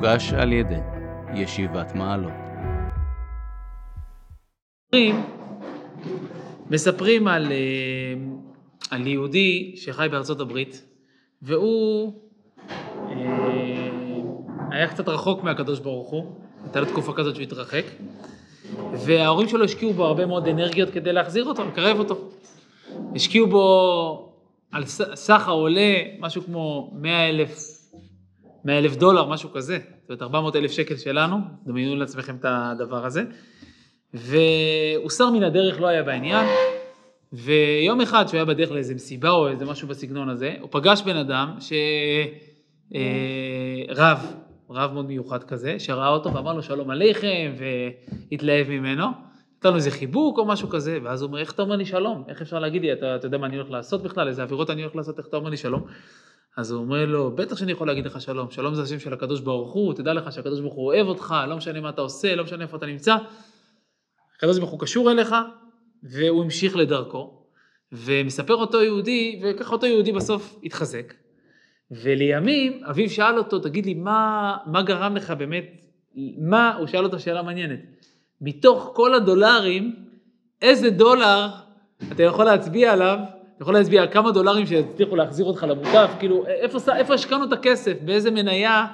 מוגש על ידי ישיבת מעלות. מספרים על, אה, על יהודי שחי בארצות הברית, והוא אה, היה קצת רחוק מהקדוש ברוך הוא, הייתה לו תקופה כזאת שהוא התרחק, וההורים שלו השקיעו בו הרבה מאוד אנרגיות כדי להחזיר אותו, לקרב אותו. השקיעו בו על סך העולה משהו כמו 100 אלף, 100 אלף דולר, משהו כזה, זאת אומרת 400 אלף שקל שלנו, דמיינו לעצמכם את הדבר הזה. והוסר מן הדרך, לא היה בעניין, ויום אחד שהוא היה בדרך לאיזה מסיבה או איזה משהו בסגנון הזה, הוא פגש בן אדם ש... אה, רב, רב מאוד מיוחד כזה, שראה אותו ואמר לו שלום עליכם, והתלהב ממנו. נתן לו איזה חיבוק או משהו כזה, ואז הוא אומר, איך אתה אומר לי שלום? איך אפשר להגיד לי, אתה, אתה יודע מה אני הולך לעשות בכלל, איזה עבירות אני הולך לעשות, איך אתה אומר לי שלום? אז הוא אומר לו, בטח שאני יכול להגיד לך שלום, שלום זה השם של הקדוש ברוך הוא, תדע לך שהקדוש ברוך הוא אוהב אותך, לא משנה מה אתה עושה, לא משנה איפה אתה נמצא, הקדוש ברוך הוא קשור אליך, והוא המשיך לדרכו, ומספר אותו יהודי, וככה אותו יהודי בסוף התחזק. ולימים, אביו שאל אותו, תגיד לי, מה, מה גרם לך באמת, מה, הוא שאל אותו שאלה מעניינת, מתוך כל הדולרים, איזה דולר אתה יכול להצביע עליו, אתה יכול להצביע על כמה דולרים שיצליחו להחזיר אותך למוטף, כאילו, איפה, איפה השקענו את הכסף, באיזה מניה,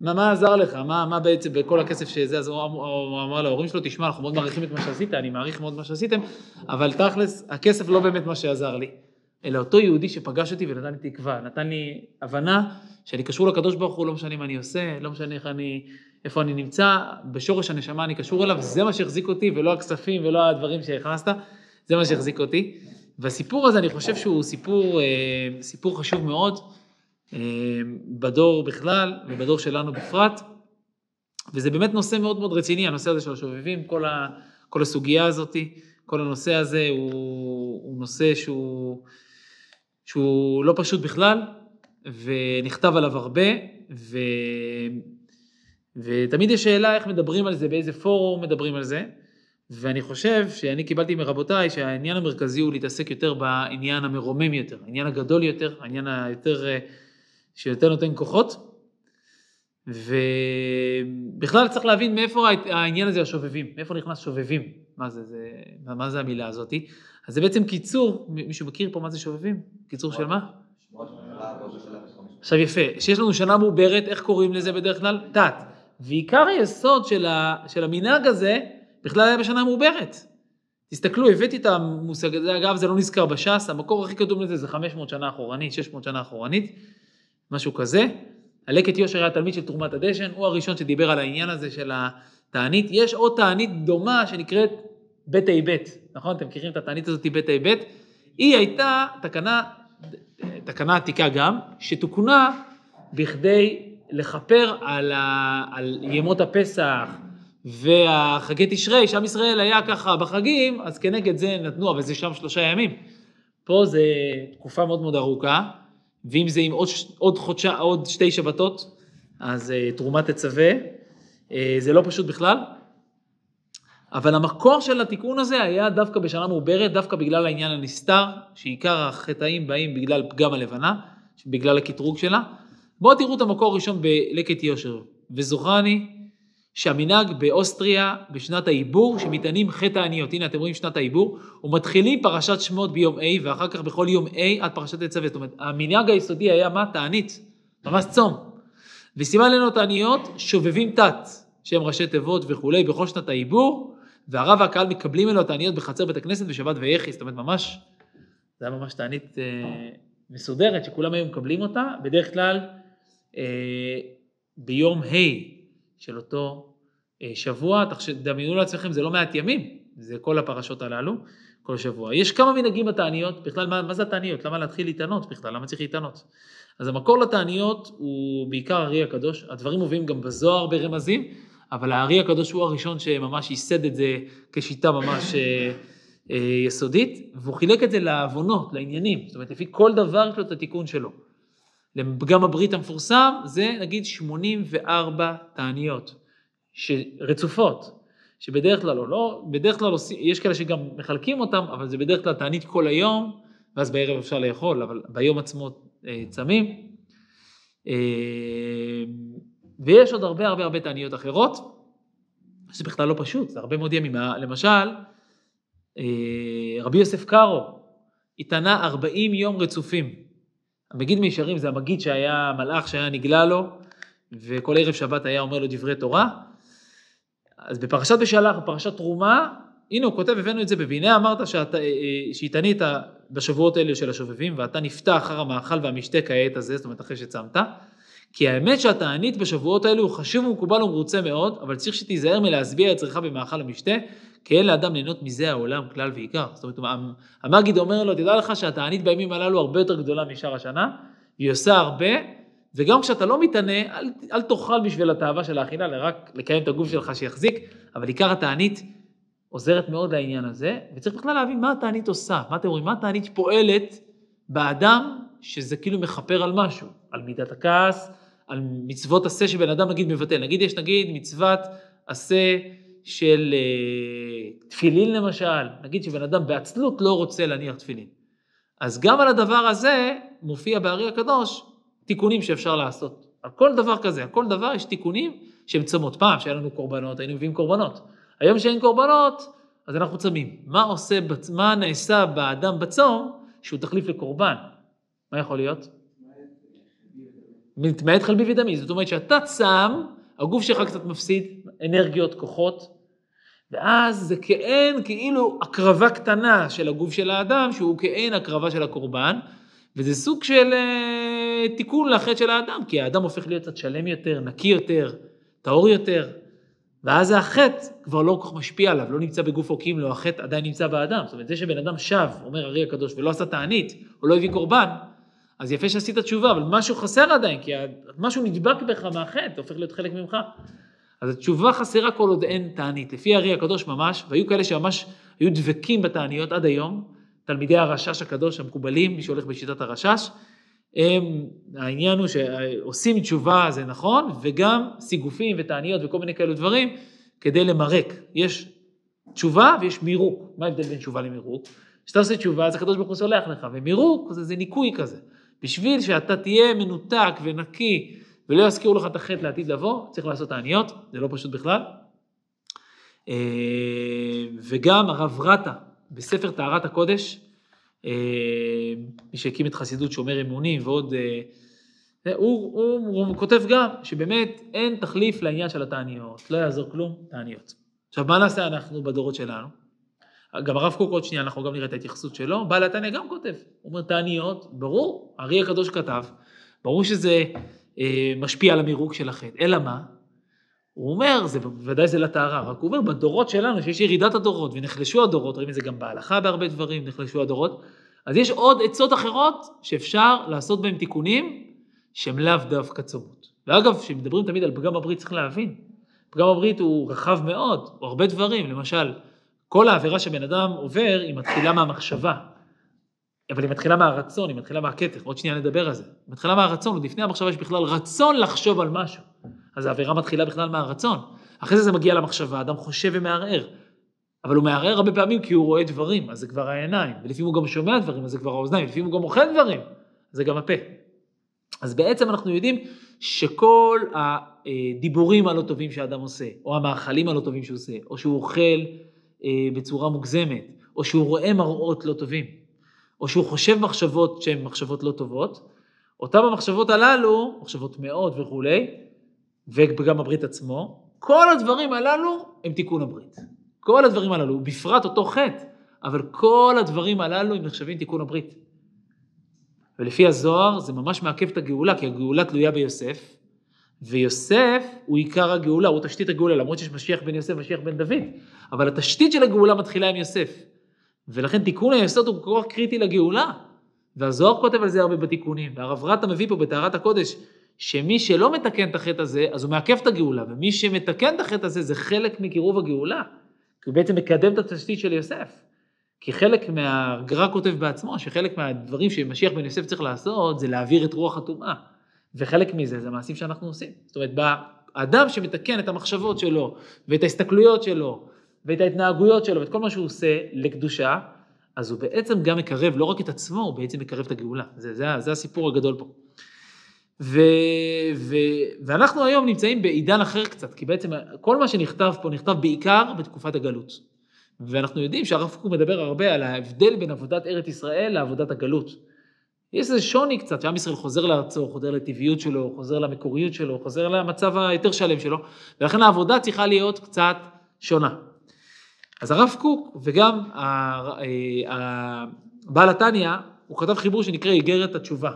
מה, מה עזר לך, מה, מה בעצם בכל הכסף שזה, אז הוא, הוא אמר להורים שלו, תשמע, אנחנו מאוד מעריכים את מה שעשית, אני מעריך מאוד מה שעשיתם, אבל תכלס, הכסף לא באמת מה שעזר לי. אלא אותו יהודי שפגש אותי ונתן לי תקווה, נתן לי הבנה שאני קשור לקדוש ברוך הוא, לא משנה מה אני עושה, לא משנה איך אני, איפה אני נמצא, בשורש הנשמה אני קשור אליו, זה מה שהחזיק אותי, ולא הכספים ולא הדברים שהכנסת, זה מה שהחזיק אותי. והסיפור הזה, אני חושב שהוא סיפור, אה, סיפור חשוב מאוד, אה, בדור בכלל ובדור שלנו בפרט, וזה באמת נושא מאוד מאוד רציני, הנושא הזה של השובבים, כל, ה, כל הסוגיה הזאת, כל הנושא הזה הוא, הוא נושא שהוא... שהוא לא פשוט בכלל, ונכתב עליו הרבה, ו... ותמיד יש שאלה איך מדברים על זה, באיזה פורום מדברים על זה, ואני חושב שאני קיבלתי מרבותיי שהעניין המרכזי הוא להתעסק יותר בעניין המרומם יותר, העניין הגדול יותר, העניין היותר, שיותר נותן כוחות, ובכלל צריך להבין מאיפה העניין הזה השובבים, מאיפה נכנס שובבים, מה זה, זה, מה זה המילה הזאתי. אז זה בעצם קיצור, מישהו מכיר פה מה זה שובבים? קיצור של מה? עכשיו יפה, שיש לנו שנה מעוברת, איך קוראים לזה בדרך כלל? תת. ועיקר היסוד של, ה, של המנהג הזה, בכלל היה בשנה מעוברת. תסתכלו, הבאתי את המושג הזה, אגב זה לא נזכר בש"ס, המקור הכי קדום לזה זה 500 שנה אחורנית, 600 שנה אחורנית, משהו כזה. הלקט יושר היה תלמיד של תרומת הדשן, הוא הראשון שדיבר על העניין הזה של התענית. יש עוד תענית דומה שנקראת בית אי בית, נכון? אתם מכירים את התענית הזאת בית אי בית? היא הייתה תקנה, תקנה עתיקה גם, שתוקנה בכדי לכפר על, ה, על ימות הפסח והחגי תשרי, שעם ישראל היה ככה בחגים, אז כנגד זה נתנו, אבל זה שם שלושה ימים. פה זה תקופה מאוד מאוד ארוכה, ואם זה עם עוד, עוד חודשה, עוד שתי שבתות, אז uh, תרומה תצווה, uh, זה לא פשוט בכלל. אבל המקור של התיקון הזה היה דווקא בשנה מעוברת, דווקא בגלל העניין הנסתר, שעיקר החטאים באים בגלל פגם הלבנה, בגלל הקטרוג שלה. בואו תראו את המקור הראשון בלקט יושר. וזוכרני שהמנהג באוסטריה בשנת העיבור, שמטענים חטא העניות, הנה אתם רואים שנת העיבור, ומתחילים פרשת שמות ביום A, ואחר כך בכל יום A עד פרשת תצווה. זאת אומרת, המנהג היסודי היה מה? תענית, ממש צום. וסימן לנו תעניות, שובבים תת, שהם ראשי תיבות וכולי, בכל שנת העיבור, והרב והקהל מקבלים אלו התעניות בחצר בית הכנסת בשבת ויחי, זאת אומרת ממש, זה היה ממש תענית אה, מסודרת שכולם היו מקבלים אותה, בדרך כלל אה, ביום ה' של אותו אה, שבוע, דמיינו לעצמכם, זה לא מעט ימים, זה כל הפרשות הללו, כל שבוע. יש כמה מנהגים בתעניות, בכלל מה, מה זה התעניות? למה להתחיל להתענות בכלל? למה צריך להתענות? אז המקור לתעניות הוא בעיקר הארי הקדוש, הדברים מובאים גם בזוהר ברמזים, אבל הארי הקדוש הוא הראשון שממש ייסד את זה כשיטה ממש אה, אה, יסודית, והוא חילק את זה לעוונות, לעניינים, זאת אומרת, לפי כל דבר יש לו את התיקון שלו. לפגם הברית המפורסם זה נגיד 84 תעניות רצופות, שבדרך כלל לא, לא, בדרך כלל יש כאלה שגם מחלקים אותם, אבל זה בדרך כלל תענית כל היום, ואז בערב אפשר לאכול, אבל ביום עצמו אה, צמים. ויש עוד הרבה הרבה הרבה תעניות אחרות, שזה בכלל לא פשוט, זה הרבה מאוד ימים. למשל, אה, רבי יוסף קארו התענה 40 יום רצופים. המגיד מישרים זה המגיד שהיה מלאך שהיה נגלה לו, וכל ערב שבת היה אומר לו דברי תורה. אז בפרשת בשלח, בפרשת תרומה, הנה הוא כותב, הבאנו את זה, והנה אמרת אה, אה, שהתענית בשבועות האלה של השובבים, ואתה נפתח אחר המאכל והמשתה כעת הזה, זאת אומרת אחרי שצמת, כי האמת שהתענית בשבועות האלו הוא חשוב ומקובל ומרוצה מאוד, אבל צריך שתיזהר מלהשביע את צריכה במאכל המשתה, כי אין לאדם ליהנות מזה העולם כלל ועיקר. זאת אומרת, המגיד אומר לו, תדע לך שהתענית בימים הללו הרבה יותר גדולה משאר השנה, והיא עושה הרבה, וגם כשאתה לא מתענה, אל, אל תאכל בשביל התאווה של האכילה, אלא רק לקיים את הגוף שלך שיחזיק, אבל עיקר התענית עוזרת מאוד לעניין הזה, וצריך בכלל להבין מה התענית עושה, מה אתם אומרים, מה התענית פועלת באדם, שזה כאילו מכפר על משהו, על מידת הכעס, על מצוות עשה שבן אדם נגיד מבטל, נגיד יש נגיד מצוות עשה של אה, תפילין למשל, נגיד שבן אדם בעצלות לא רוצה להניח תפילין. אז גם על הדבר הזה מופיע בארי הקדוש תיקונים שאפשר לעשות. על כל דבר כזה, על כל דבר יש תיקונים שהם צומות. פעם שהיה לנו קורבנות, היינו מביאים קורבנות. היום שאין קורבנות, אז אנחנו צמים. מה עושה, מה נעשה באדם בצום שהוא תחליף לקורבן? מה יכול להיות? מתמעט חלבי ודמי, זאת אומרת שאתה צם, הגוף שלך קצת מפסיד אנרגיות, כוחות, ואז זה כאין, כאילו הקרבה קטנה של הגוף של האדם, שהוא כאין הקרבה של הקורבן, וזה סוג של אה, תיקון לחטא של האדם, כי האדם הופך להיות קצת שלם יותר, נקי יותר, טהור יותר, ואז החטא כבר לא כל כך משפיע עליו, לא נמצא בגוף עוקים לו, החטא עדיין נמצא באדם. זאת אומרת, זה שבן אדם שב, אומר ארי הקדוש, ולא עשה תענית, או לא הביא קורבן, אז יפה שעשית תשובה, אבל משהו חסר עדיין, כי משהו נדבק בך מהחטא, הופך להיות חלק ממך. אז התשובה חסרה כל עוד אין תענית. לפי הארי הקדוש ממש, והיו כאלה שממש היו דבקים בתעניות עד היום, תלמידי הרשש הקדוש המקובלים, מי שהולך בשיטת הרשש, הם, העניין הוא שעושים תשובה זה נכון, וגם סיגופים ותעניות וכל מיני כאלו דברים, כדי למרק. יש תשובה ויש מירוק. מה ההבדל בין תשובה למירוק? כשאתה עושה תשובה, אז הקדוש ברוך הוא סולח לך, ומירוק זה, זה ניקוי כזה. בשביל שאתה תהיה מנותק ונקי ולא יזכירו לך את החטא לעתיד לבוא, צריך לעשות תעניות, זה לא פשוט בכלל. אה, וגם הרב רטה, בספר טהרת הקודש, אה, מי שהקים את חסידות שומר אמונים ועוד, אה, הוא, הוא, הוא כותב גם שבאמת אין תחליף לעניין של התעניות, לא יעזור כלום, תעניות. עכשיו מה נעשה אנחנו בדורות שלנו? גם הרב קוק עוד שנייה, אנחנו גם נראה את ההתייחסות שלו, בעל התניא גם כותב, הוא אומר תעניות, ברור, הארי הקדוש כתב, ברור שזה אה, משפיע על המירוג של החטא, אלא מה? הוא אומר, זה בוודאי זה לטהרה, רק הוא אומר, בדורות שלנו, שיש ירידת הדורות ונחלשו הדורות, רואים את זה גם בהלכה בהרבה דברים, נחלשו הדורות, אז יש עוד עצות אחרות שאפשר לעשות בהן תיקונים שהם לאו דווקא צומות. ואגב, כשמדברים תמיד על פגם הברית צריך להבין, פגם הברית הוא רחב מאוד, הוא הרבה דברים, למשל, כל העבירה שבן אדם עובר היא מתחילה מהמחשבה, אבל היא מתחילה מהרצון, היא מתחילה מהכתר, עוד שנייה נדבר על זה. היא מתחילה מהרצון, עוד לפני המחשבה יש בכלל רצון לחשוב על משהו. אז העבירה מתחילה בכלל מהרצון. אחרי זה זה מגיע למחשבה, אדם חושב ומערער. אבל הוא מערער הרבה פעמים כי הוא רואה דברים, אז זה כבר העיניים, ולפעמים הוא גם שומע דברים, אז זה כבר האוזניים, ולפעמים הוא גם אוכל דברים, אז זה גם הפה. אז בעצם אנחנו יודעים שכל הדיבורים הלא טובים שאדם עושה, או המאכלים הלא טובים שהוא עושה, או שהוא אוכל בצורה מוגזמת, או שהוא רואה מראות לא טובים, או שהוא חושב מחשבות שהן מחשבות לא טובות, אותן המחשבות הללו, מחשבות מאוד וכולי, וגם הברית עצמו, כל הדברים הללו הם תיקון הברית. כל הדברים הללו, בפרט אותו חטא, אבל כל הדברים הללו הם נחשבים תיקון הברית. ולפי הזוהר זה ממש מעכב את הגאולה, כי הגאולה תלויה ביוסף, ויוסף הוא עיקר הגאולה, הוא תשתית הגאולה, למרות שיש משיח בן יוסף ומשיח בן דוד, אבל התשתית של הגאולה מתחילה עם יוסף. ולכן תיקון היסוד הוא כך קריטי לגאולה. והזוהר כותב על זה הרבה בתיקונים, והרב רטה מביא פה בטהרת הקודש, שמי שלא מתקן את החטא הזה, אז הוא מעכב את הגאולה, ומי שמתקן את החטא הזה, זה חלק מקירוב הגאולה. כי הוא בעצם מקדם את התשתית של יוסף. כי חלק מה... הגר"א כותב בעצמו, שחלק מהדברים שמשיח בן יוסף צריך לעשות, זה להעביר את רוח הטומאה. וחלק מזה זה המעשים שאנחנו עושים. זאת אומרת, האדם שמתקן את המחשבות שלו, ואת ההסתכלויות שלו, ואת ההתנהגויות שלו, ואת כל מה שהוא עושה לקדושה, אז הוא בעצם גם מקרב לא רק את עצמו, הוא בעצם מקרב את הגאולה. זה, זה, זה הסיפור הגדול פה. ו, ו, ואנחנו היום נמצאים בעידן אחר קצת, כי בעצם כל מה שנכתב פה נכתב בעיקר בתקופת הגלות. ואנחנו יודעים שהרב קוק מדבר הרבה על ההבדל בין עבודת ארץ ישראל לעבודת הגלות. יש איזה שוני קצת, שעם ישראל חוזר לארצו, חוזר לטבעיות שלו, חוזר למקוריות שלו, חוזר למצב היותר שלם שלו, ולכן העבודה צריכה להיות קצת שונה. אז הרב קוק וגם בעל התניא, הוא כתב חיבור שנקרא איגרת התשובה.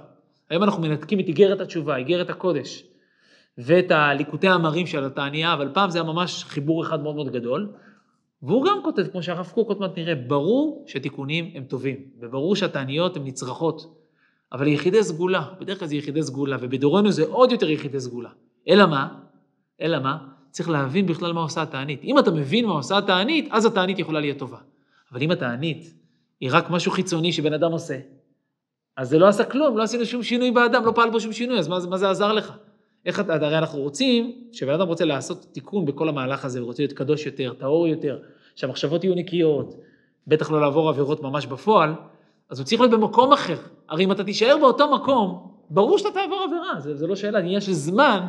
היום אנחנו מנתקים את איגרת התשובה, איגרת הקודש, ואת הליקוטי המרים של התניא, אבל פעם זה היה ממש חיבור אחד מאוד מאוד גדול. והוא גם כותב, כמו שהרב קוק עוד מעט נראה, ברור שתיקונים הם טובים, וברור שהתעניות הן נצרכות, אבל יחידי סגולה, בדרך כלל זה יחידי סגולה, ובדורנו זה עוד יותר יחידי סגולה. אלא מה? אלא מה? צריך להבין בכלל מה עושה התענית. אם אתה מבין מה עושה התענית, אז התענית יכולה להיות טובה. אבל אם התענית היא רק משהו חיצוני שבן אדם עושה, אז זה לא עשה כלום, לא עשינו שום שינוי באדם, לא פעל בו שום שינוי, אז מה, מה זה עזר לך? איך אתה, הרי אנחנו רוצים, כשבן אדם רוצה לעשות תיקון בכל המהלך הזה, ורוצה להיות קדוש יותר, טהור יותר, שהמחשבות יהיו נקיות, בטח לא לעבור עבירות ממש בפועל, אז הוא צריך להיות במקום אחר. הרי אם אתה תישאר באותו מקום, ברור שאתה תעבור עבירה, זה, זה לא שאלה, עניין של זמן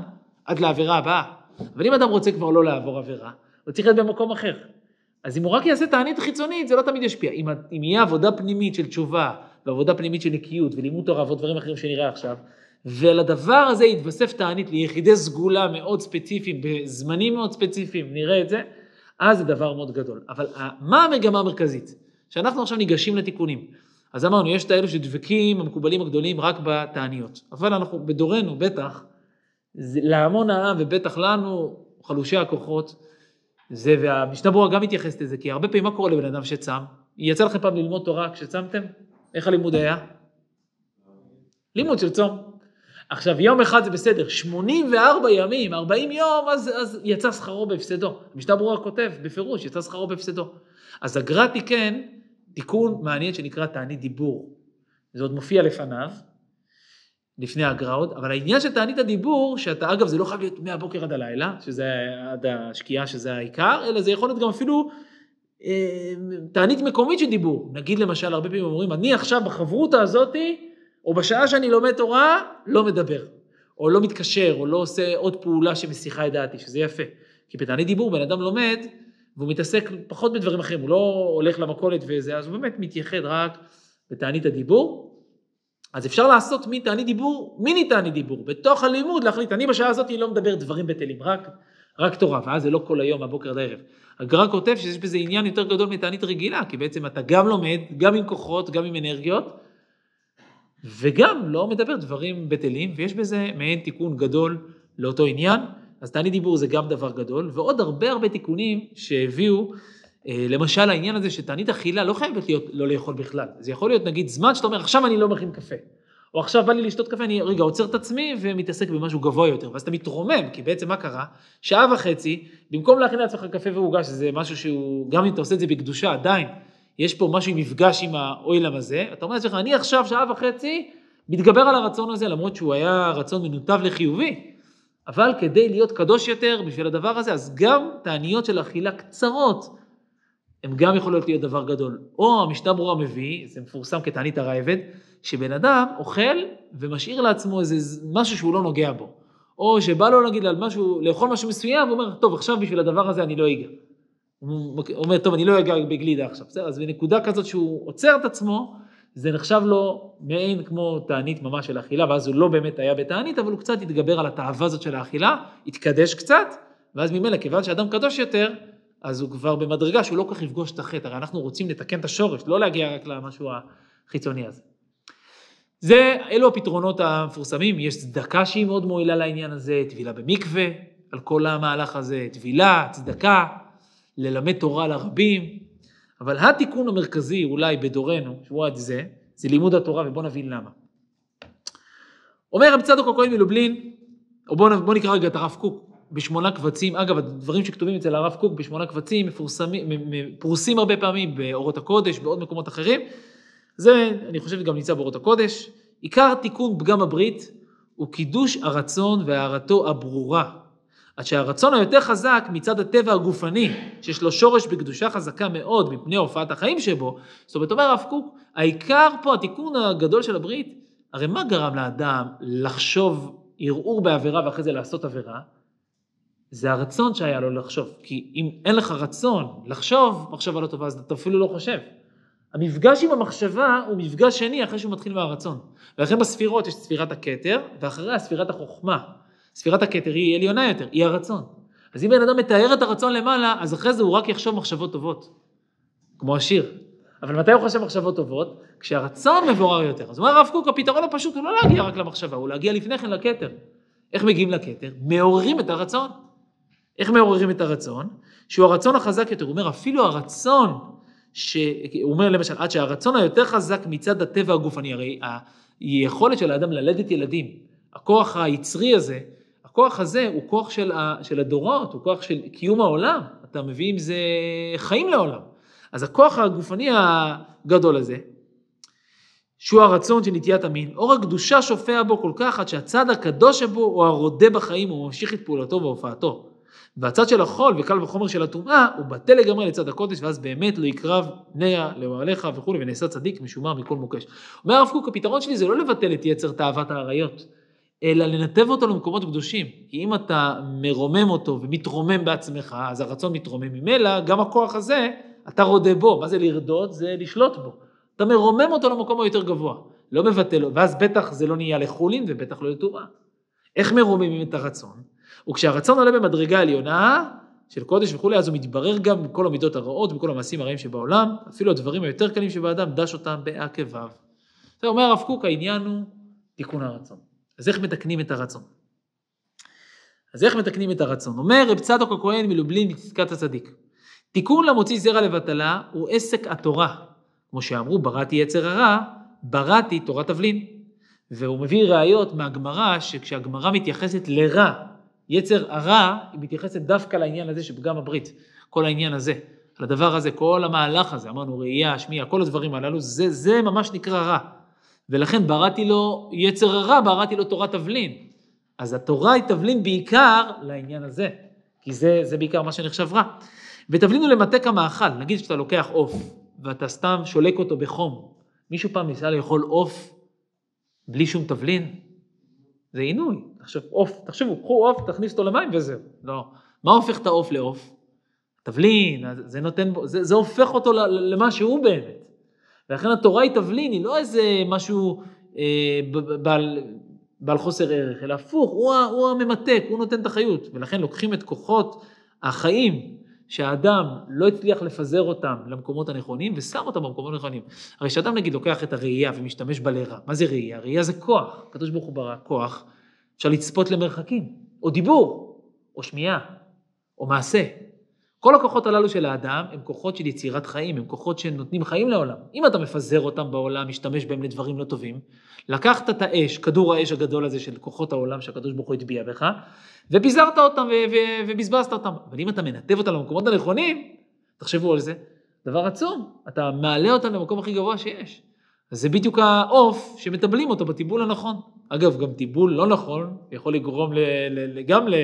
עד לעבירה הבאה. אבל אם אדם רוצה כבר לא לעבור עבירה, הוא צריך להיות במקום אחר. אז אם הוא רק יעשה תענית חיצונית, זה לא תמיד ישפיע. אם, אם יהיה עבודה פנימית של תשובה, ועבודה פנימית של נקיות, ולימוד תורה ועוד דברים אחרים שנראה עכשיו, ולדבר הזה יתווסף תענית ליחידי סגולה מאוד ספציפיים, בזמנים מאוד ספציפיים, נראה את זה, אז זה דבר מאוד גדול. אבל מה המגמה המרכזית? שאנחנו עכשיו ניגשים לתיקונים. אז אמרנו, יש את האלו שדבקים, המקובלים הגדולים, רק בתעניות. אבל אנחנו, בדורנו, בטח, להמון העם ובטח לנו, חלושי הכוחות, זה, והמשנה ברורה גם מתייחסת לזה, כי הרבה פעמים מה קורה לבן אדם שצם? יצא לכם פעם ללמוד תורה כשצמתם? איך הלימוד היה? לימוד של צום. עכשיו, יום אחד זה בסדר, 84 ימים, 40 יום, אז, אז יצא שכרו בהפסדו. המשנה ברורה כותב בפירוש, יצא שכרו בהפסדו. אז הגר"א תיקן תיקון מעניין שנקרא תענית דיבור. זה עוד מופיע לפניו, לפני הגר"א עוד, אבל העניין של תענית הדיבור, שאתה, אגב, זה לא חייב להיות מהבוקר עד הלילה, שזה עד השקיעה, שזה העיקר, אלא זה יכול להיות גם אפילו אה, תענית מקומית של דיבור. נגיד למשל, הרבה פעמים אומרים, אני עכשיו בחברותא הזאתי, או בשעה שאני לומד תורה, לא מדבר, או לא מתקשר, או לא עושה עוד פעולה שמסיחה את דעתי, שזה יפה. כי בתענית דיבור בן אדם לומד, והוא מתעסק פחות בדברים אחרים, הוא לא הולך למכולת וזה, אז הוא באמת מתייחד רק בתענית הדיבור. אז אפשר לעשות מתענית דיבור, מיני תענית דיבור, בתוך הלימוד להחליט, אני בשעה הזאת לא מדבר דברים בטלים, רק, רק תורה, ואז זה לא כל היום, מהבוקר עד הערב. הגר"א כותב שיש בזה עניין יותר גדול מתענית רגילה, כי בעצם אתה גם לומד, גם עם כוחות, גם עם אנרגיות, וגם לא מדבר דברים בטלים, ויש בזה מעין תיקון גדול לאותו עניין. אז תענית דיבור זה גם דבר גדול, ועוד הרבה הרבה תיקונים שהביאו, אה, למשל העניין הזה שתענית אכילה לא חייבת להיות לא לאכול בכלל. זה יכול להיות נגיד זמן שאתה אומר עכשיו אני לא מכין קפה, או עכשיו בא לי לשתות קפה, אני רגע עוצר את עצמי ומתעסק במשהו גבוה יותר, ואז אתה מתרומם, כי בעצם מה קרה? שעה וחצי, במקום להכין לעצמך קפה ועוגה, שזה משהו שהוא, גם אם אתה עושה את זה בקדושה, עדיין, יש פה משהו עם מפגש עם האוילם הזה, אתה אומר לעצמך, אני עכשיו שעה וחצי מתגבר על הרצון הזה, למרות שהוא היה רצון מנותב לחיובי, אבל כדי להיות קדוש יותר בשביל הדבר הזה, אז גם תעניות של אכילה קצרות, הן גם יכולות להיות דבר גדול. או המשנה ברורה מביא, זה מפורסם כתענית הרעבד, שבן אדם אוכל ומשאיר לעצמו איזה משהו שהוא לא נוגע בו. או שבא לו נגיד על משהו, לאכול משהו מסוים, הוא אומר, טוב, עכשיו בשביל הדבר הזה אני לא אגע. הוא אומר, טוב, אני לא אגע בגלידה עכשיו, בסדר? אז בנקודה כזאת שהוא עוצר את עצמו, זה נחשב לו מעין כמו תענית ממש של אכילה, ואז הוא לא באמת היה בתענית, אבל הוא קצת התגבר על התאווה הזאת של האכילה, התקדש קצת, ואז ממילא, כיוון שאדם קדוש יותר, אז הוא כבר במדרגה שהוא לא כל כך יפגוש את החטא, הרי אנחנו רוצים לתקן את השורש, לא להגיע רק למשהו החיצוני הזה. זה, אלו הפתרונות המפורסמים, יש צדקה שהיא מאוד מועילה לעניין הזה, טבילה במקווה, על כל המהלך הזה, טבילה, צדקה, ללמד תורה לרבים, אבל התיקון המרכזי אולי בדורנו, שהוא עד זה, זה לימוד התורה, ובואו נבין למה. אומר רב צדוק הכהן מלובלין, או בואו בוא נקרא רגע את הרב קוק, בשמונה קבצים, אגב, הדברים שכתובים אצל הרב קוק בשמונה קבצים מפורסמים, פרוסים הרבה פעמים באורות הקודש, בעוד מקומות אחרים. זה, אני חושב, גם נמצא באורות הקודש. עיקר תיקון פגם הברית הוא קידוש הרצון והערתו הברורה, עד שהרצון היותר חזק מצד הטבע הגופני, שיש לו שורש בקדושה חזקה מאוד מפני הופעת החיים שבו, זאת אומרת, אומר הרב קוק, העיקר פה, התיקון הגדול של הברית, הרי מה גרם לאדם לחשוב ערעור בעבירה ואחרי זה לעשות עבירה, זה הרצון שהיה לו לחשוב. כי אם אין לך רצון לחשוב מחשבה לא טובה, אז אתה אפילו לא חושב. המפגש עם המחשבה הוא מפגש שני אחרי שהוא מתחיל מהרצון. ולכן בספירות יש ספירת הכתר, ואחריה ספירת החוכמה. ספירת הכתר היא עליונה יותר, היא הרצון. אז אם בן אדם מתאר את הרצון למעלה, אז אחרי זה הוא רק יחשוב מחשבות טובות. כמו השיר. אבל מתי הוא חושב מחשבות טובות? כשהרצון מבורר יותר. אז אומר הרב קוק, הפתרון הפשוט הוא לא להגיע רק למחשבה, הוא להגיע לפני כן לכתר. איך מגיעים לכתר? מעוררים את הרצון. איך מעוררים את הרצון? שהוא הרצון החזק יותר. הוא אומר, אפילו הרצון, ש... הוא אומר למשל, עד שהרצון היותר חזק מצד הטבע הגופני, הרי היכולת של האדם ללדת ילדים, הכוח היצרי הזה, הכוח הזה הוא כוח של, ה... של הדורות, הוא כוח של קיום העולם. אתה מביא עם זה חיים לעולם. אז הכוח הגופני הגדול הזה, שהוא הרצון של נטיית המין, אור הקדושה שופע בו כל כך עד שהצד הקדוש שבו הוא הרודה בחיים, הוא ממשיך את פעולתו והופעתו. והצד של החול וקל וחומר של הטומאה הוא בטל לגמרי לצד הקודש ואז באמת לא יקרב ניה לאוהליך וכולי ונעשה צדיק משומר מכל מוקש. אומר הרב קוק הפתרון שלי זה לא לבטל את יצר תאוות האריות אלא לנתב אותו למקומות קדושים כי אם אתה מרומם אותו ומתרומם בעצמך אז הרצון מתרומם ממילא גם הכוח הזה אתה רודה בו מה זה לרדות זה לשלוט בו אתה מרומם אותו למקום היותר גבוה לא מבטל ואז בטח זה לא נהיה לחולין ובטח לא לטומאה. איך מרוממים את הרצון? וכשהרצון עולה במדרגה עליונה של קודש וכולי, אז הוא מתברר גם עם כל המידות הרעות וכל המעשים הרעים שבעולם, אפילו הדברים היותר קלים שבאדם, דש אותם בעקביו. זה אומר הרב קוק, העניין הוא תיקון הרצון. אז איך מתקנים את הרצון? אז איך מתקנים את הרצון? אומר רב צדוק הכהן מלובלין בצדקת הצדיק. תיקון למוציא זרע לבטלה הוא עסק התורה. כמו שאמרו, בראתי יצר הרע, בראתי תורת תבלין. והוא מביא ראיות מהגמרא, שכשהגמרא מתייחסת לרע יצר הרע, היא מתייחסת דווקא לעניין הזה שפגם הברית, כל העניין הזה, לדבר הזה, כל המהלך הזה, אמרנו ראייה, שמיעה, כל הדברים הללו, זה, זה ממש נקרא רע. ולכן בראתי לו יצר הרע, בראתי לו תורת תבלין. אז התורה היא תבלין בעיקר לעניין הזה, כי זה, זה בעיקר מה שנחשב רע. ותבלין הוא למתק המאכל, נגיד שאתה לוקח עוף, ואתה סתם שולק אותו בחום. מישהו פעם ניסה לאכול עוף בלי שום תבלין? זה עינוי. עכשיו עוף, תחשבו, קחו עוף, תכניס אותו למים וזהו. לא. מה הופך את העוף לעוף? תבלין, זה נותן זה, זה הופך אותו למה שהוא באמת. ולכן התורה היא תבלין, היא לא איזה משהו אה, בעל, בעל חוסר ערך, אלא הפוך, הוא, הוא הממתק, הוא נותן את החיות. ולכן לוקחים את כוחות החיים שהאדם לא הצליח לפזר אותם למקומות הנכונים ושם אותם במקומות הנכונים. הרי כשאדם נגיד לוקח את הראייה ומשתמש בה לרע, מה זה ראייה? ראייה זה כוח, הקדוש ברוך הוא ברא כוח, אפשר לצפות למרחקים, או דיבור, או שמיעה, או מעשה. כל הכוחות הללו של האדם הם כוחות של יצירת חיים, הם כוחות שנותנים חיים לעולם. אם אתה מפזר אותם בעולם, משתמש בהם לדברים לא טובים, לקחת את האש, כדור האש הגדול הזה של כוחות העולם שהקדוש ברוך הוא הטביע בך, ופיזרת אותם ובזבזת אותם. אבל אם אתה מנתב אותם למקומות הנכונים, תחשבו על זה, דבר עצום, אתה מעלה אותם למקום הכי גבוה שיש. אז זה בדיוק העוף שמטבלים אותו בטיבול הנכון. אגב, גם טיבול לא נכון יכול לגרום ל, ל, גם ל,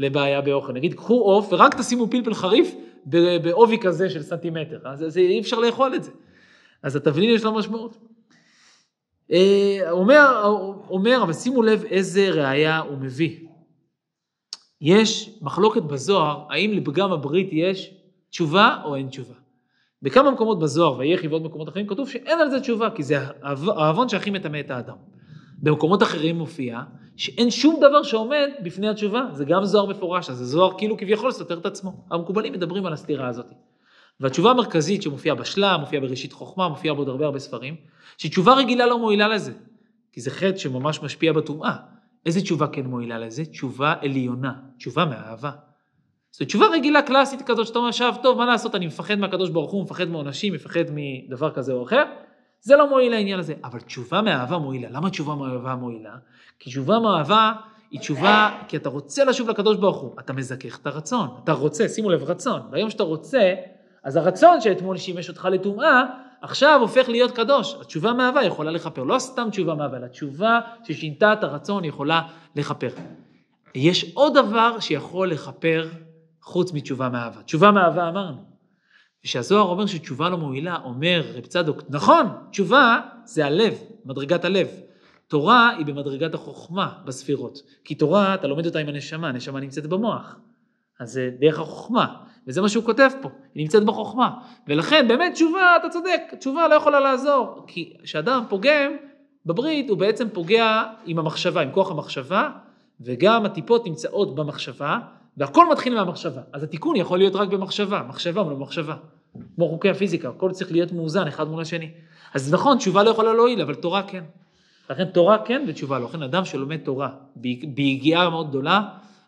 לבעיה באוכל. נגיד, קחו עוף ורק תשימו פלפל חריף בעובי כזה של סנטימטר, אז זה, אי אפשר לאכול את זה. אז התבלין יש לו משמעות. אה, אומר, אומר, אבל שימו לב איזה ראייה הוא מביא. יש מחלוקת בזוהר, האם לפגם הברית יש תשובה או אין תשובה. בכמה מקומות בזוהר, ויחי ועוד מקומות אחרים, כתוב שאין על זה תשובה, כי זה העוון שהכי מטמא את האדם. במקומות אחרים מופיע שאין שום דבר שעומד בפני התשובה, זה גם זוהר מפורש, אז זה זוהר כאילו כביכול סותר את עצמו. המקובלים מדברים על הסתירה הזאת. והתשובה המרכזית שמופיעה בשלה, מופיעה בראשית חוכמה, מופיעה בעוד הרבה הרבה ספרים, שתשובה רגילה לא מועילה לזה, כי זה חטא שממש משפיע בטומאה. איזה תשובה כן מועילה לזה? תשובה עליונה, תשובה מהאהבה. זו תשובה רגילה קלאסית כזאת שאתה אומר עכשיו, טוב, מה לעשות, אני מפחד מהקדוש ברוך הוא, מפחד מעונשים, מפחד מדבר כזה או אחר, זה לא מועיל לעניין הזה. אבל תשובה מאהבה מועילה. למה תשובה מאהבה מועילה? כי תשובה מאהבה היא תשובה, כי אתה רוצה לשוב לקדוש ברוך הוא, אתה מזכך את הרצון, אתה רוצה, שימו לב, רצון. והיום שאתה רוצה, אז הרצון שאתמול שימש אותך לטומאה, עכשיו הופך להיות קדוש. התשובה מאהבה יכולה לכפר, לא סתם תשובה מאהבה, אלא תשובה ששינתה את הרצון יכולה לכפר. יש עוד דבר שיכול לכפר חוץ מתשובה מאהבה. תשובה מאהבה אמרנו. כשהזוהר אומר שתשובה לא מועילה, אומר רב צדוק, נכון, תשובה זה הלב, מדרגת הלב. תורה היא במדרגת החוכמה בספירות. כי תורה, אתה לומד אותה עם הנשמה, הנשמה נמצאת במוח. אז זה דרך החוכמה, וזה מה שהוא כותב פה, היא נמצאת בחוכמה. ולכן באמת תשובה, אתה צודק, תשובה לא יכולה לעזור. כי כשאדם פוגם בברית, הוא בעצם פוגע עם המחשבה, עם כוח המחשבה, וגם הטיפות נמצאות במחשבה, והכל מתחיל מהמחשבה. אז התיקון יכול להיות רק במחשבה, מחשבה מול מחשבה. כמו חוקי הפיזיקה, הכל צריך להיות מאוזן אחד מול השני. אז נכון, תשובה לא יכולה להועיל, אבל תורה כן. לכן תורה כן ותשובה לא. לכן אדם שלומד תורה ביגיעה מאוד גדולה,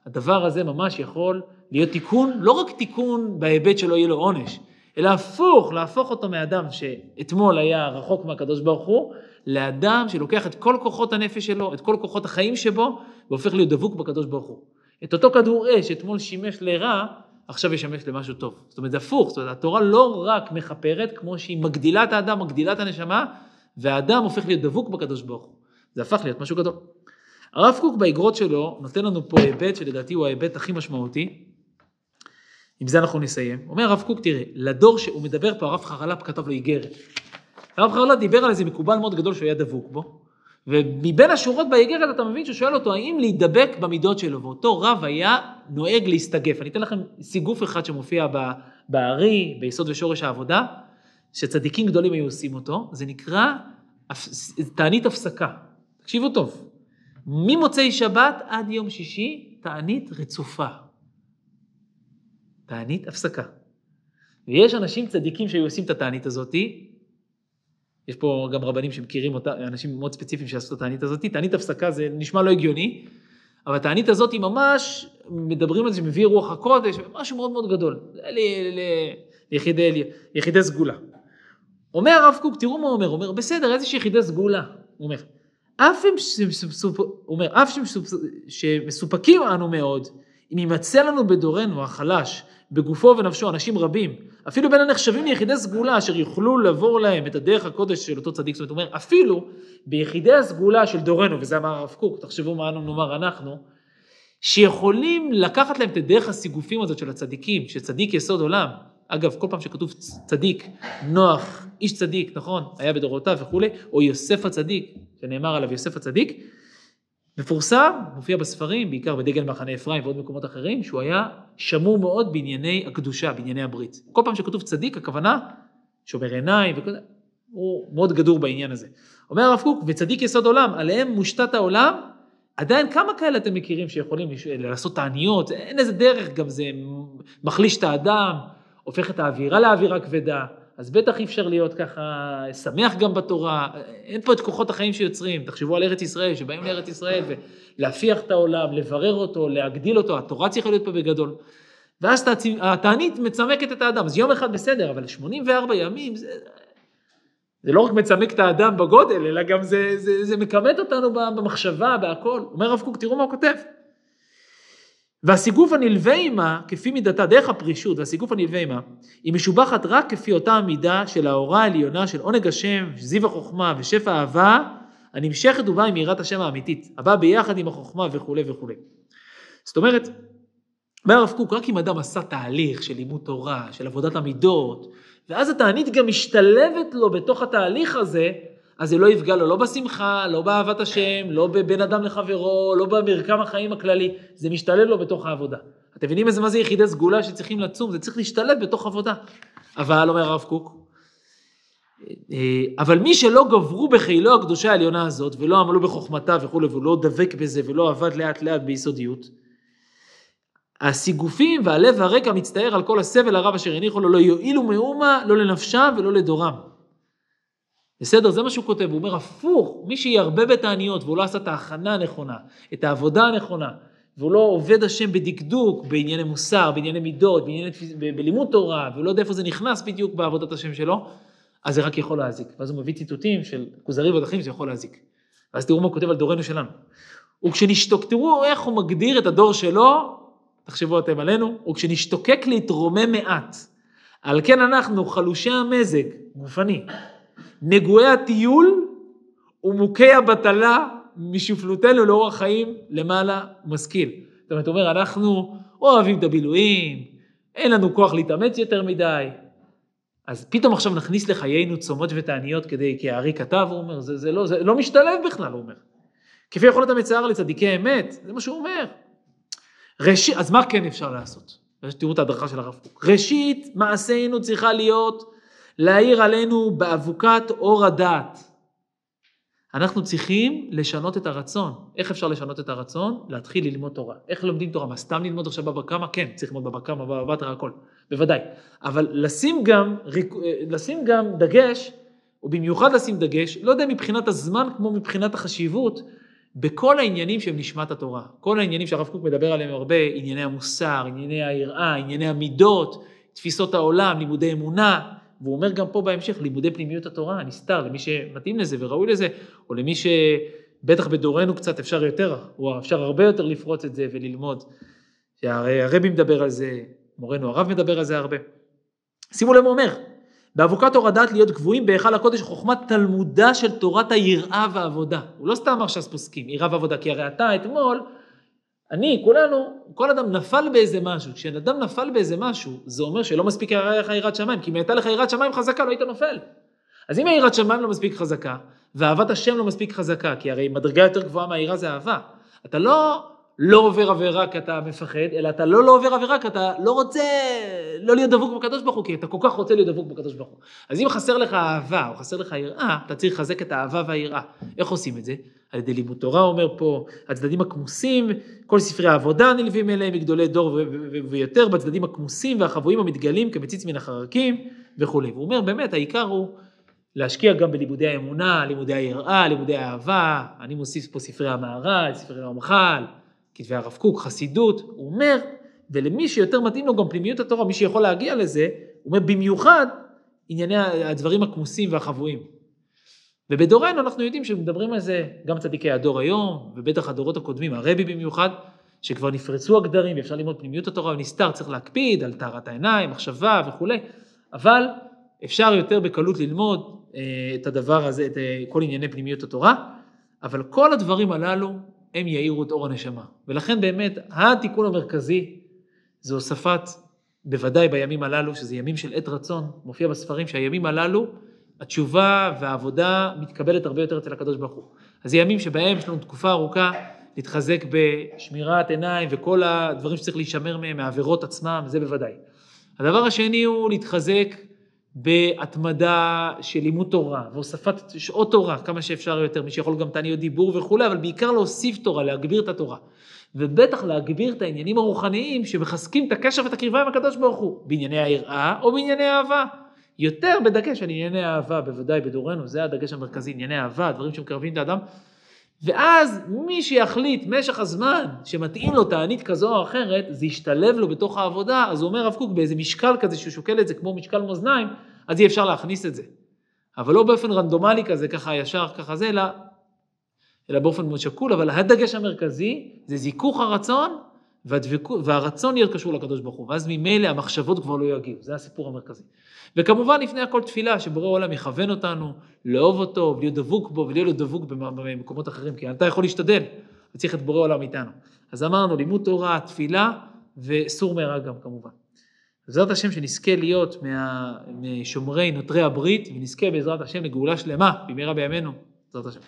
הדבר הזה ממש יכול להיות תיקון, לא רק תיקון בהיבט שלא יהיה לו עונש, אלא הפוך, להפוך אותו מאדם שאתמול היה רחוק מהקדוש ברוך הוא, לאדם שלוקח את כל כוחות הנפש שלו, את כל כוחות החיים שבו, והופך להיות דבוק בקדוש ברוך הוא. את אותו כדור אש שאתמול שימש לרע, עכשיו ישמש למשהו טוב. זאת אומרת, זה הפוך, זאת אומרת, התורה לא רק מכפרת, כמו שהיא מגדילה את האדם, מגדילה את הנשמה, והאדם הופך להיות דבוק בקדוש ברוך הוא. זה הפך להיות משהו גדול. הרב קוק באגרות שלו נותן לנו פה היבט שלדעתי הוא ההיבט הכי משמעותי. עם זה אנחנו נסיים. אומר הרב קוק, תראה, לדור שהוא מדבר פה, הרב חרל"פ כתב לו איגרת. הרב חרל"פ דיבר על איזה מקובל מאוד גדול שהוא היה דבוק בו, ומבין השורות באיגרת אתה מבין שהוא שואל אותו האם להידבק במידות שלו, ואותו רב היה נוהג להסתגף. אני אתן לכם סיגוף אחד שמופיע בארי, ביסוד ושורש העבודה, שצדיקים גדולים היו עושים אותו, זה נקרא תענית הפסקה. תקשיבו טוב, ממוצאי שבת עד יום שישי, תענית רצופה. תענית הפסקה. ויש אנשים צדיקים שהיו עושים את התענית הזאתי, יש פה גם רבנים שמכירים אותה, אנשים מאוד ספציפיים שעשו את התענית הזאתי, תענית הפסקה זה נשמע לא הגיוני, אבל התענית הזאת היא ממש, מדברים על זה שמביא רוח הקודש, משהו מאוד מאוד גדול, ליחידי, סגולה. אומר הרב קוק, תראו מה הוא אומר, הוא אומר, בסדר, איזה יחידי סגולה, הוא. אומר, אף שמסופקים אנו מאוד, אם יימצא לנו בדורנו החלש, בגופו ובנפשו, אנשים רבים, אפילו בין הנחשבים ליחידי סגולה, אשר יוכלו לעבור להם את הדרך הקודש של אותו צדיק, זאת אומרת, אפילו ביחידי הסגולה של דורנו, וזה אמר הרב קוק, תחשבו מה אנו נאמר אנחנו, שיכולים לקחת להם את דרך הסיגופים הזאת של הצדיקים, שצדיק יסוד עולם, אגב, כל פעם שכתוב צדיק, נוח, איש צדיק, נכון, היה בדורותיו וכולי, או יוסף הצדיק, שנאמר עליו יוסף הצדיק, מפורסם, מופיע בספרים, בעיקר בדגל מחנה אפרים ועוד מקומות אחרים, שהוא היה שמור מאוד בענייני הקדושה, בענייני הברית. כל פעם שכתוב צדיק, הכוונה שומר עיניים וכו', הוא מאוד גדור בעניין הזה. אומר הרב קוק, וצדיק יסוד עולם, עליהם מושתת העולם, עדיין כמה כאלה אתם מכירים שיכולים לעשות תעניות, אין איזה דרך, גם זה מחליש את האדם, הופך את האווירה לאווירה כבדה. אז בטח אי אפשר להיות ככה שמח גם בתורה, אין פה את כוחות החיים שיוצרים, תחשבו על ארץ ישראל, שבאים לארץ ישראל ולהפיח את העולם, לברר אותו, להגדיל אותו, התורה צריכה להיות פה בגדול. ואז התענית מצמקת את האדם, אז יום אחד בסדר, אבל 84 ימים זה, זה לא רק מצמק את האדם בגודל, אלא גם זה, זה, זה מכמת אותנו במחשבה, בהכל. אומר הרב קוק, תראו מה הוא כותב. והסיגוף הנלווה עימה, כפי מידתה, דרך הפרישות והסיגוף הנלווה עימה, היא משובחת רק כפי אותה המידה של ההוראה העליונה של עונג השם, זיו החוכמה ושפע האהבה, הנמשכת ובאה עם יראת השם האמיתית, הבאה ביחד עם החוכמה וכולי וכולי. זאת אומרת, אומר הרב קוק, רק אם אדם עשה תהליך של לימוד תורה, של עבודת המידות, ואז התענית גם משתלבת לו בתוך התהליך הזה, אז זה לא יפגע לו לא בשמחה, לא באהבת השם, לא בבין אדם לחברו, לא במרקם החיים הכללי, זה משתלב לו בתוך העבודה. אתם מבינים איזה מה זה יחידי סגולה שצריכים לצום? זה צריך להשתלב בתוך עבודה. אבל, אומר הרב קוק, אה, אבל מי שלא גברו בחילו הקדושה העליונה הזאת, ולא עמלו בחוכמתה וכולי, ולא דבק בזה, ולא עבד לאט לאט ביסודיות, הסיגופים והלב והרקע מצטער על כל הסבל הרב אשר הניחו לו, לא יועילו מאומה, לא לנפשם ולא לדורם. בסדר? זה מה שהוא כותב, הוא אומר הפוך, מי שירבה בתעניות והוא לא עשה את ההכנה הנכונה, את העבודה הנכונה, והוא לא עובד השם בדקדוק בענייני מוסר, בענייני מידות, בענייני, ב- בלימוד תורה, והוא לא יודע איפה זה נכנס בדיוק בעבודת השם שלו, אז זה רק יכול להזיק. ואז הוא מביא ציטוטים של כוזרי ועוד זה יכול להזיק. ואז תראו מה הוא כותב על דורנו שלנו. וכשנשתוק, תראו איך הוא מגדיר את הדור שלו, תחשבו אתם עלינו, וכשנשתוקק להתרומם מעט. על כן אנחנו חלושי המזג, גופני, נגועי הטיול ומוכי הבטלה משופלותנו לאורח חיים למעלה משכיל. זאת אומרת, אומר, אנחנו אוהבים את הבילויים, אין לנו כוח להתאמץ יותר מדי. אז פתאום עכשיו נכניס לחיינו צומות ותעניות כדי, כי הארי כתב, הוא אומר, זה, זה, לא, זה לא משתלב בכלל, הוא אומר. כפי יכולת המצער לצדיקי אמת, זה מה שהוא אומר. ראשית, אז מה כן אפשר לעשות? תראו את ההדרכה של הרב קוק. ראשית, מעשינו צריכה להיות להאיר עלינו באבוקת אור הדעת. אנחנו צריכים לשנות את הרצון. איך אפשר לשנות את הרצון? להתחיל ללמוד תורה. איך לומדים תורה? מה, סתם ללמוד עכשיו בבא קמא? כן, צריך ללמוד בבא קמא, בבא בתרא, הכל. בוודאי. אבל לשים גם, לשים גם דגש, ובמיוחד לשים דגש, לא יודע מבחינת הזמן כמו מבחינת החשיבות, בכל העניינים שהם נשמת התורה. כל העניינים שהרב קוק מדבר עליהם הרבה, ענייני המוסר, ענייני היראה, ענייני המידות, תפיסות העולם, לימודי אמונה, והוא אומר גם פה בהמשך, לימודי פנימיות התורה, הנסתר, למי שמתאים לזה וראוי לזה, או למי שבטח בדורנו קצת אפשר יותר, או אפשר הרבה יותר לפרוץ את זה וללמוד. שהרי הרבי מדבר על זה, מורנו הרב מדבר על זה הרבה. שימו לב, הוא אומר, באבוקת אור הדת להיות גבוהים בהיכל הקודש חוכמת תלמודה של תורת היראה והעבודה. הוא לא סתם אמר ש"ס פוסקים, יראה ועבודה, כי הרי אתה אתמול, אני, כולנו, כל אדם נפל באיזה משהו. כשאדם נפל באיזה משהו, זה אומר שלא מספיק לך יראת שמיים, כי אם הייתה לך יראת שמיים חזקה, לא היית נופל. אז אם היראת שמיים לא מספיק חזקה, ואהבת השם לא מספיק חזקה, כי הרי מדרגה יותר גבוהה מהיראה זה אהבה. אתה לא לא עובר עבירה כי אתה מפחד, אלא אתה לא לא עובר עבירה כי אתה לא רוצה לא להיות דבוק בקדוש ברוך הוא, כי אתה כל כך רוצה להיות דבוק בקדוש ברוך הוא. אז אם חסר לך אהבה או חסר לך יראה, אתה צריך לחזק את האהבה והיראה. איך עושים את זה? על ידי לימוד תורה אומר פה, הצדדים הכמוסים, כל ספרי העבודה נלווים אליהם מגדולי דור ויותר, בצדדים הכמוסים והחבויים המתגלים כמציץ מן החרקים וכולי. והוא אומר באמת העיקר הוא להשקיע גם בלימודי האמונה, לימודי היראה, לימודי האהבה, אני מוסיף פה ספרי המהר"ל, ספרי הרמח"ל, כתבי הרב קוק, חסידות, הוא אומר, ולמי שיותר מתאים לו גם פנימיות התורה, מי שיכול להגיע לזה, הוא אומר במיוחד ענייני הדברים הכמוסים והחבויים. ובדורנו אנחנו יודעים שמדברים על זה גם צדיקי הדור היום, ובטח הדורות הקודמים, הרבי במיוחד, שכבר נפרצו הגדרים ואפשר ללמוד פנימיות התורה ונסתר, צריך להקפיד על טהרת העיניים, מחשבה וכולי, אבל אפשר יותר בקלות ללמוד אה, את הדבר הזה, את אה, כל ענייני פנימיות התורה, אבל כל הדברים הללו הם יאירו את אור הנשמה. ולכן באמת התיקון המרכזי זה הוספת, בוודאי בימים הללו, שזה ימים של עת רצון, מופיע בספרים שהימים הללו, התשובה והעבודה מתקבלת הרבה יותר אצל הקדוש ברוך הוא. אז זה ימים שבהם יש לנו תקופה ארוכה להתחזק בשמירת עיניים וכל הדברים שצריך להישמר מהם, מהעבירות עצמם, זה בוודאי. הדבר השני הוא להתחזק בהתמדה של לימוד תורה והוספת שעות תורה כמה שאפשר יותר, מי שיכול גם תעניות דיבור וכולי, אבל בעיקר להוסיף תורה, להגביר את התורה. ובטח להגביר את העניינים הרוחניים שמחזקים את הקשר ואת הקרבה עם הקדוש ברוך הוא, בענייני היראה או בענייני אהבה. יותר בדגש על ענייני אהבה, בוודאי בדורנו, זה הדגש המרכזי, ענייני אהבה, דברים שמקרבים את האדם. ואז מי שיחליט משך הזמן שמתאים לו תענית כזו או אחרת, זה ישתלב לו בתוך העבודה, אז הוא אומר הרב קוק באיזה משקל כזה שהוא שוקל את זה כמו משקל מאזניים, אז אי אפשר להכניס את זה. אבל לא באופן רנדומלי כזה, ככה ישר, ככה זה, אלא, אלא באופן מאוד שקול, אבל הדגש המרכזי זה זיכוך הרצון והדבקו, והרצון להיות קשור לקדוש ברוך הוא, ואז ממילא המחשבות כבר לא יגיעו, זה הסיפור המרכזי. וכמובן לפני הכל תפילה, שבורא עולם יכוון אותנו, לאהוב אותו, ולהיות דבוק בו, ולהיות דבוק במקומות אחרים, כי אתה יכול להשתדל, וצריך את בורא עולם איתנו. אז אמרנו, לימוד תורה, תפילה, וסור מרע גם כמובן. בעזרת השם שנזכה להיות מה, משומרי נוטרי הברית, ונזכה בעזרת השם לגאולה שלמה, במהרה בימינו, בעזרת השם.